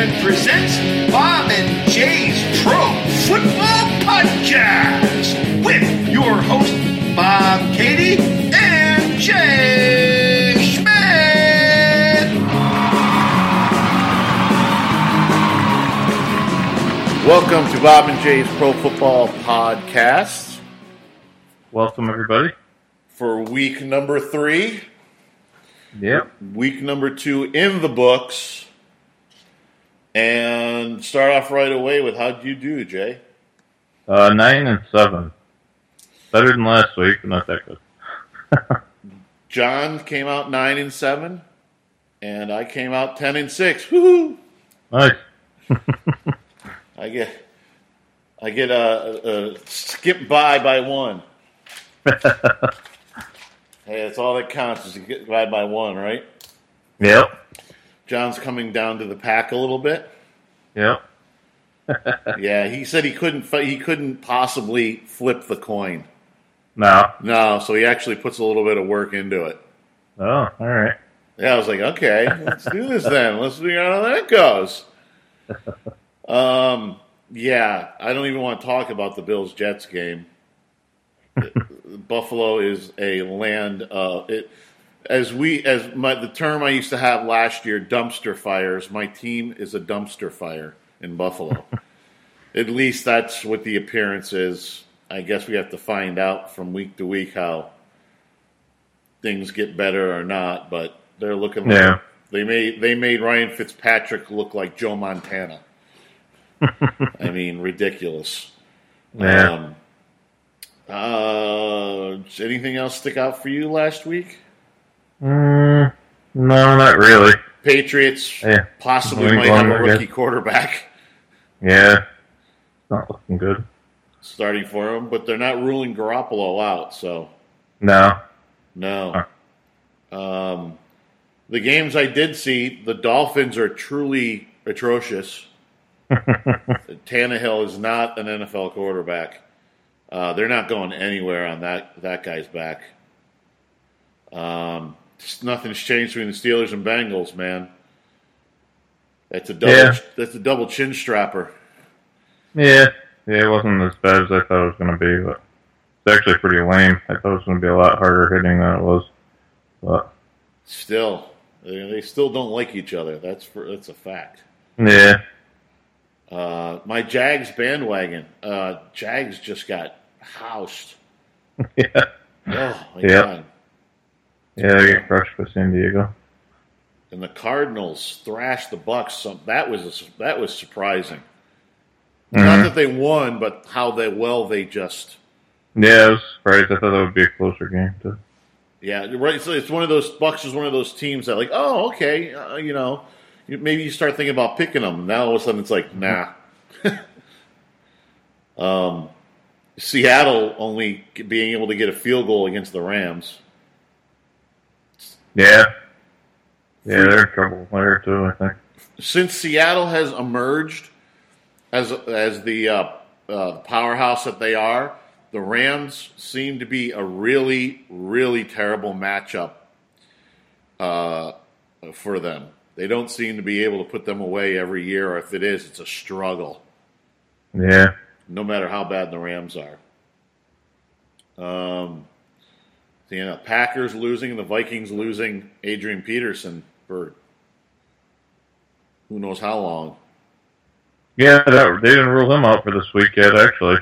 Entertainment presents Bob and Jay's Pro Football Podcast with your host, Bob Katie and Jay Schmidt. Welcome to Bob and Jay's Pro Football Podcast Welcome, everybody. for week number three. Yep. Week number two in the books. And start off right away with how'd you do, Jay? Uh, nine and seven. Better than last week, but not that good. John came out nine and seven, and I came out ten and six. Woohoo! Nice. I get, I get a, a skip by by one. hey, that's all that counts is to get by by one, right? Yep. John's coming down to the pack a little bit. Yeah. Yeah, he said he couldn't. He couldn't possibly flip the coin. No. No, so he actually puts a little bit of work into it. Oh, all right. Yeah, I was like, okay, let's do this then. Let's see how that goes. Um, yeah, I don't even want to talk about the Bills Jets game. Buffalo is a land. Uh, it as we as my the term I used to have last year, dumpster fires. My team is a dumpster fire in Buffalo. At least that's what the appearance is. I guess we have to find out from week to week how things get better or not. But they're looking like Yeah. they made they made Ryan Fitzpatrick look like Joe Montana. I mean, ridiculous. Yeah. Um, uh, anything else stick out for you last week? Mm, no, not really. Patriots Yeah. possibly New might have a rookie quarterback Yeah. Not looking good. starting for them, but they're not ruling Garoppolo out. So No. no. Um, the games I did see, the Dolphins are truly atrocious. Tannehill is not an NFL quarterback. Uh, they're not going anywhere on that that guy's back. Um, nothing's changed between the Steelers and Bengals, man. That's a double. Yeah. That's a double chin strapper. Yeah. Yeah, it wasn't as bad as I thought it was going to be, but it's actually pretty lame. I thought it was going to be a lot harder hitting than it was. But, Still, they, still don't like each other. That's for that's a fact. yeah. Uh, my Jags bandwagon. Uh, Jags just got housed. Yeah. Oh my Yeah. god! Yeah, they get crushed by San Diego. And the Cardinals thrashed the Bucs. So that was that was surprising. Not Mhm. that they won, but how they well they just Yeah, I was surprised. I thought that would be a closer game, too. yeah right. So it's one of those Bucs is one of those teams that like oh okay uh, you know maybe you start thinking about picking them. Now all of a sudden it's like nah. um, Seattle only being able to get a field goal against the Rams. Yeah. Yeah, they're in trouble there too, I think. since Seattle has emerged as as the uh, uh, powerhouse that they are, the Rams seem to be a really really terrible matchup uh, for them. They don't seem to be able to put them away every year, or if it is, it's a struggle. Yeah. No matter how bad the Rams are. Um, you know, Packers losing, the Vikings losing Adrian Peterson for who knows how long. Yeah, that, they didn't rule him out for this week yet, actually.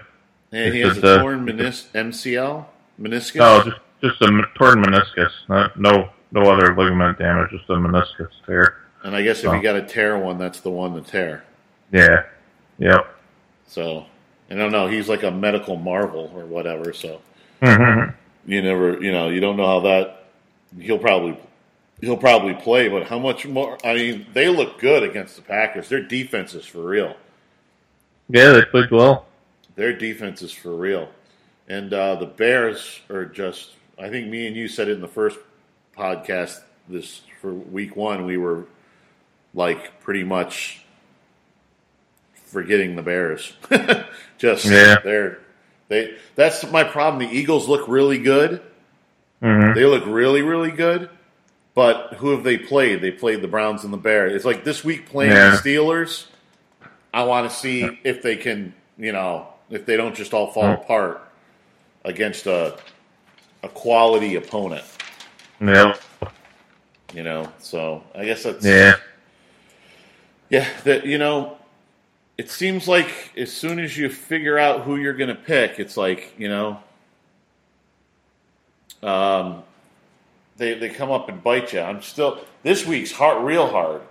And he It's has a uh, torn menis- MCL meniscus. No, just just a m- torn meniscus. Not, no no other ligament damage, just a meniscus tear. and I guess if Oh. you got a tear one, that's the one to tear. Yeah. Yep. So I don't know. He's like a medical marvel or whatever. So Mhm. You never, you know, you don't know how that. He'll probably he'll probably play, but how much more? I mean, they look good against the Packers. Their defense is for real. yeah, they played well. Their defense is for real. And uh, the Bears are just, I think me and you said it in the first podcast this for week one, we were like pretty much forgetting the Bears. just, Yeah. they're, they, that's my problem. The Eagles look really good. hmm They look really, really good. But who have they played? They played the Browns and the Bears. It's like this week playing Yeah. the Steelers. I want to see if they can, you know, if they don't just all fall Hmm. apart against a a quality opponent. Yeah. You know, so I guess that's Yeah. Yeah, that you know, it seems like as soon as you figure out who you're going to pick, it's like you know, um, they they come up and bite you. I'm still this week's hard, real hard.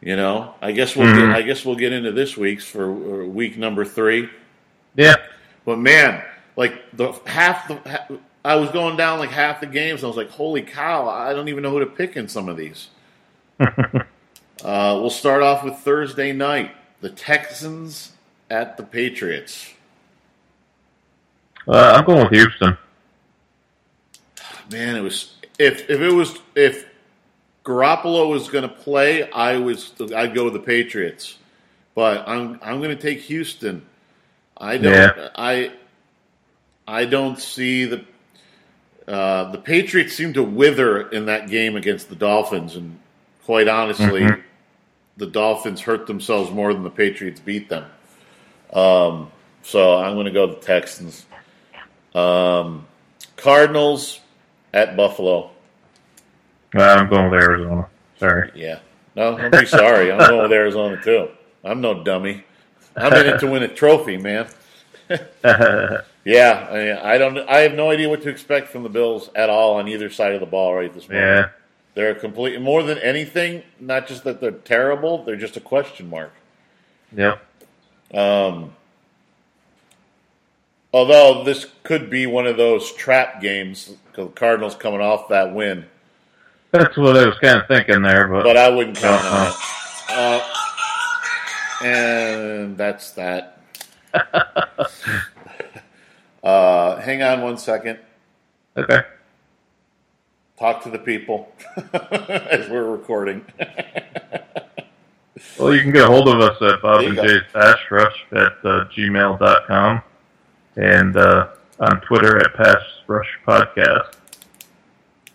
You know, I guess we'll Mhm. get, I guess we'll get into this week's for week number three. Yeah. But man, like the half the I was going down like half the games. And I was like, holy cow! I don't even know who to pick in some of these. Uh, we'll start off with Thursday night. The Texans at the Patriots. Uh, I'm going with Houston. Man, it was if if it was if Garoppolo was going to play, I was I'd go with the Patriots. But I'm I'm going to take Houston. I don't Yeah. I I don't see the uh, the Patriots seem to wither in that game against the Dolphins, and quite honestly, Mhm. The Dolphins hurt themselves more than the Patriots beat them. Um, so I'm going to go the Texans. Um, Cardinals at Buffalo. Uh, I'm going with Arizona. Sorry. Yeah. No, don't be sorry. I'm going with Arizona too. I'm no dummy. I'm in it to win a trophy, man. Yeah, I, I don't. I have no idea what to expect from the Bills at all on either side of the ball right this moment. yeah. They're complete more than anything. Not just that they're terrible; they're just a question mark. Yeah. Um, although this could be one of those trap games, because the Cardinals coming off that win, That's what I was kind of thinking there, but, but I wouldn't count on Uh-uh. it. Uh, and that's that. uh, hang on one second. okay. Talk to the people as we're recording. Well, you can get a hold of us at Bob and. Jay's Pass Rush at uh, gmail.com and uh, on Twitter at Pass Rush Podcast.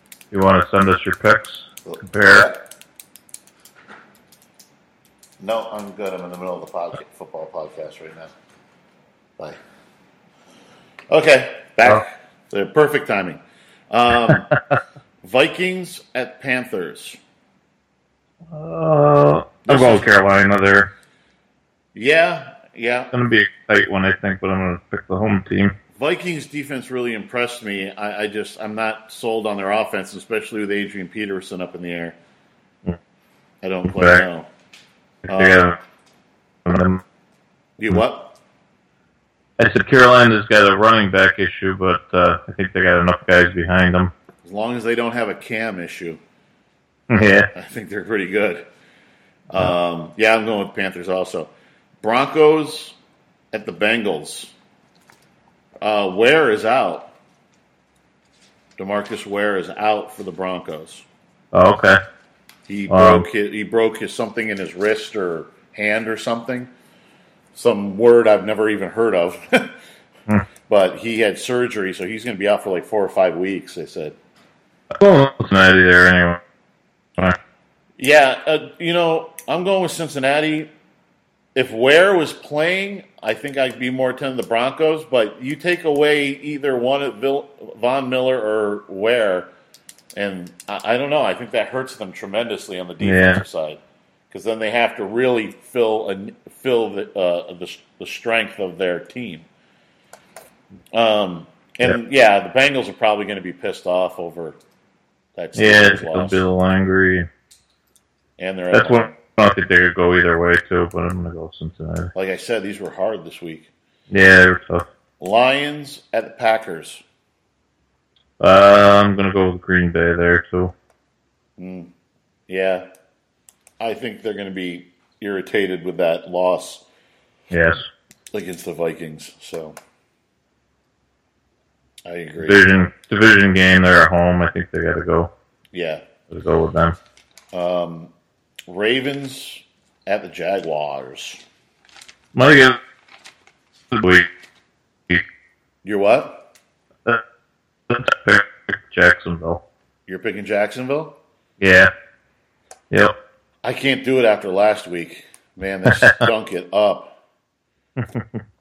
If you want to send us your picks, compare. No, I'm good. I'm in the middle of the football podcast right now. Bye. Okay, back. The perfect timing. Um, Vikings at Panthers. Uh, I'm with Carolina there. Yeah, yeah. It's going to be a tight one, I think, but I'm going to pick the home team. Vikings defense really impressed me. I, I just I'm not sold on their offense, especially with Adrian Peterson up in the air. I don't quite Okay. know. yeah. Um, You what? I said Carolina's got a running back issue, but uh, I think they got enough guys behind them. As long as they don't have a Cam issue. Yeah. I think they're pretty good. Um, yeah, I'm going with Panthers also. Broncos at the Bengals. Uh, Ware is out. DeMarcus Ware is out for the Broncos. Oh, okay. He Um, broke his, he broke his something in his wrist or hand or something. Some word I've never even heard of. But he had surgery, so he's going to be out for like four or five weeks. They said. I'm going with Cincinnati there anyway. Yeah, uh, you know, I'm going with Cincinnati. If Ware was playing, I think I'd be more attentive to the Broncos. But you take away either one of Vil- Von Miller or Ware, and I, I don't know. I think that hurts them tremendously on the defensive Yeah. side because then they have to really fill a, fill the, uh, the the strength of their team. Um, and yeah, the Bengals are probably going to be pissed off over that Yeah, Steelers a little angry. and they're That's one. I don't think they could go either way too, but I'm gonna go Cincinnati. Like I said, these were hard this week. Yeah, they were tough. Lions at the Packers. Uh, I'm gonna go with Green Bay there too. Mm, yeah, I think they're going to be irritated with that loss Yes, against the Vikings. So I agree. division division game. They're at home. I think they got to go. Yeah, Let's go with them. um, Ravens at the Jaguars. Might get You're what? Jacksonville. You're picking Jacksonville. Yeah. Yep. I can't do it after last week. Man, they stunk it up.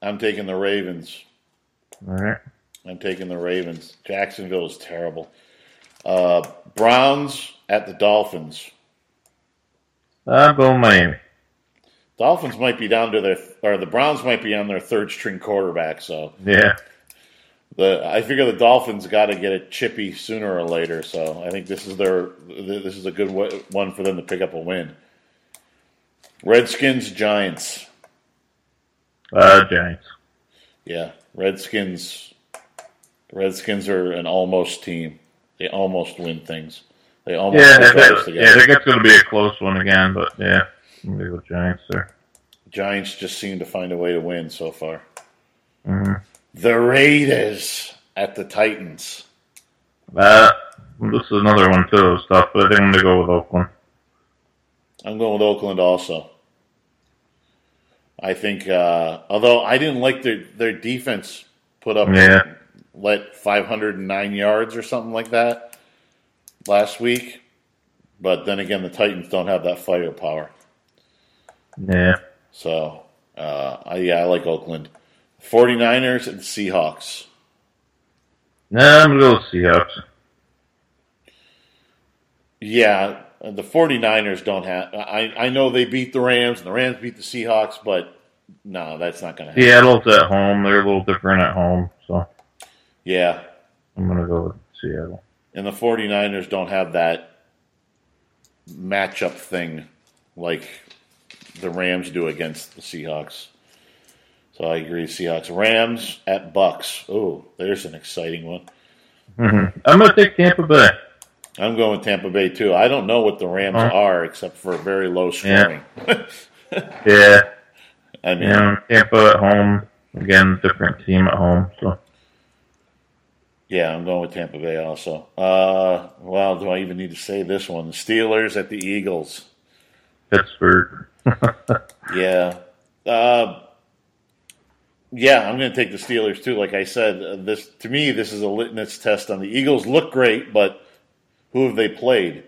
I'm taking the Ravens. All right. I'm taking the Ravens. Jacksonville is terrible. Uh, Browns at the Dolphins. I'm going Miami. Dolphins might be down to their, or the Browns might be on their third string quarterback. So Yeah. the I figure the Dolphins got to get a chippy sooner or later. So I think this is their this is a good one for them to pick up a win. Redskins Giants. Uh, Giants. Yeah, Redskins. Redskins are an almost team. They almost win things. They almost Yeah, that, guys yeah, I think it's going to be a close one again, but yeah, to go Giants there. Giants just seem to find a way to win so far. hmm The Raiders at the Titans. Uh, this is another one too. Tough, but I think I'm going to go with Oakland. I'm going with Oakland also. I think, uh, although I didn't like their their defense put up Yeah. Let 509 yards or something like that last week, but then again, the Titans don't have that firepower. Yeah. So, uh, I, yeah, I like Oakland. 49ers and Seahawks. Nah, I'm going to Seahawks. Yeah, the 49ers don't have. I, I know they beat the Rams and the Rams beat the Seahawks, but no, that's not going to happen. Seattle's at home. They're a little different at home, so Yeah, I'm going to go with Seattle. and the 49ers don't have that matchup thing like the Rams do against the Seahawks. So I agree, Seahawks. Rams at Bucs. Oh, there's an exciting one. hmm I'm going to take Tampa Bay. I'm going with Tampa Bay too. I don't know what the Rams Huh? are except for very low scoring. Yeah. I mean, Yeah, Tampa at home. Again, different team at home, so Yeah, I'm going with Tampa Bay also. Uh, well, do I even need to say this one? The Steelers at the Eagles. Pittsburgh. Yeah. Uh, yeah, I'm going to take the Steelers too. Like I said, uh, this to me, this is a litmus test on the Eagles. Look great, but who have they played?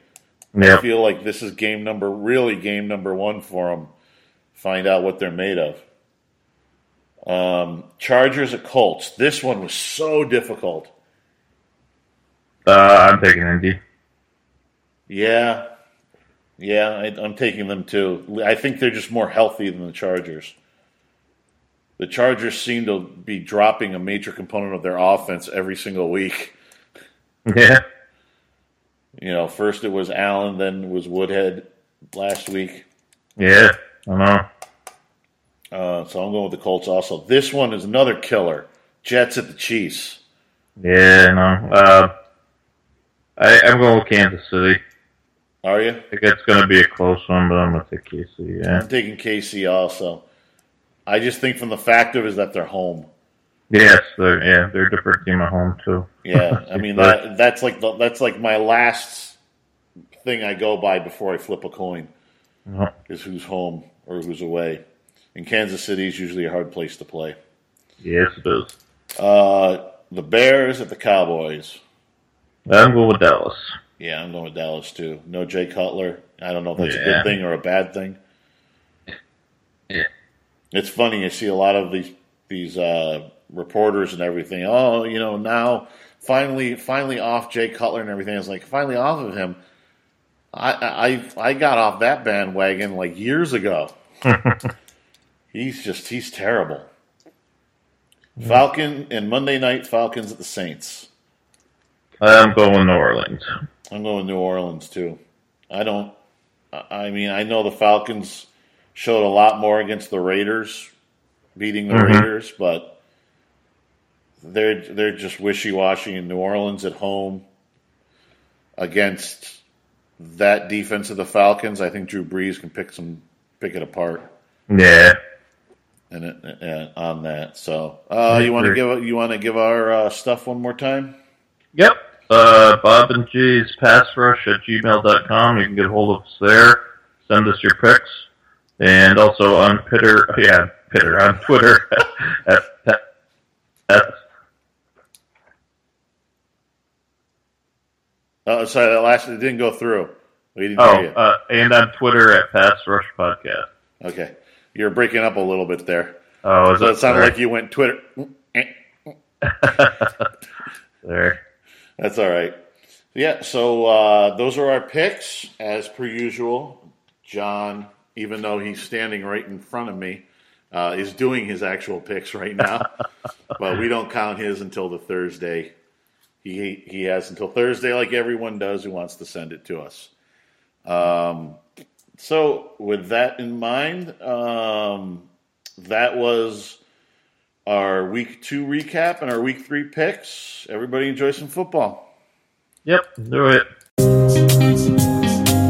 I feel like this is game number, really game number one for them. Find out what they're made of. Um, Chargers at Colts. This one was so difficult. Uh, I'm taking Indy. Yeah, yeah, I, I'm taking them too. I think they're just more healthy than the Chargers. The Chargers seem to be dropping a major component of their offense every single week. Yeah. You know, first it was Allen, then it was Woodhead last week. Yeah. I know. Uh, so I'm going with the Colts also. This one is another killer. Jets at the Chiefs. Yeah, no. Uh, I, I'm going with Kansas City. Are you? I think it's going to be a close one, but I'm going to take KC. Yeah. I'm taking KC also. I just think from the fact of is that they're home. Yes, they're yeah they're a different team at home too. Yeah, I mean that that's like the, that's like my last thing I go by before I flip a coin No. is who's home or who's away. And Kansas City is usually a hard place to play. Yes, it is. Uh, the Bears at the Cowboys. I'm going with Dallas. Yeah, I'm going with Dallas too. No Jay Cutler. I don't know if that's a good thing or a bad thing. Yeah. It's funny. You see a lot of these these uh, reporters and everything. Oh, you know, now finally, finally off Jay Cutler and everything. It's like finally off of him. I I I got off that bandwagon like years ago. he's just he's terrible. Falcon and Monday night Falcons at the Saints. I'm going with New Orleans. I'm going New Orleans too. I don't. I I mean, I know the Falcons showed a lot more against the Raiders, beating the Mhm. Raiders, but they're they're just wishy washy in New Orleans at home against that defense of the Falcons. I think Drew Brees can pick some pick it apart Yeah. and, it, and on that. So, uh, you want to give you want to give our uh, stuff one more time? Yep. Uh, Bob and Jay's pass rush at gmail.com. You can get a hold of us there. Send us your picks. And also on Pitter, yeah, Pitter, on Twitter at, at Oh, sorry, that last it didn't go through. We didn't Oh, uh, and on Twitter at Pass Rush Podcast. Okay, you're breaking up a little bit there. Oh, is So it sounded there? like you went Twitter. there? That's all right. Yeah, so uh, those are our picks as per usual. John, even though he's standing right in front of me, uh, is doing his actual picks right now, but we don't count his until the Thursday. He he has until Thursday, like everyone does who wants to send it to us. Um, so with that in mind, um, that was our week two recap and our week three picks. Everybody enjoy some football. Yep, do it.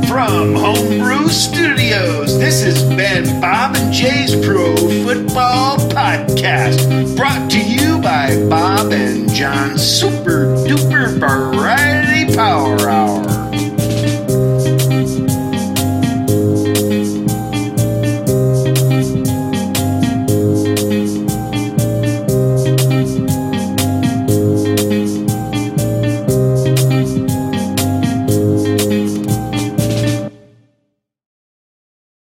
From Homebrew Studios, this has been Bob and Jay's Pro Football Podcast, brought to you by Bob and John's Super Duper Variety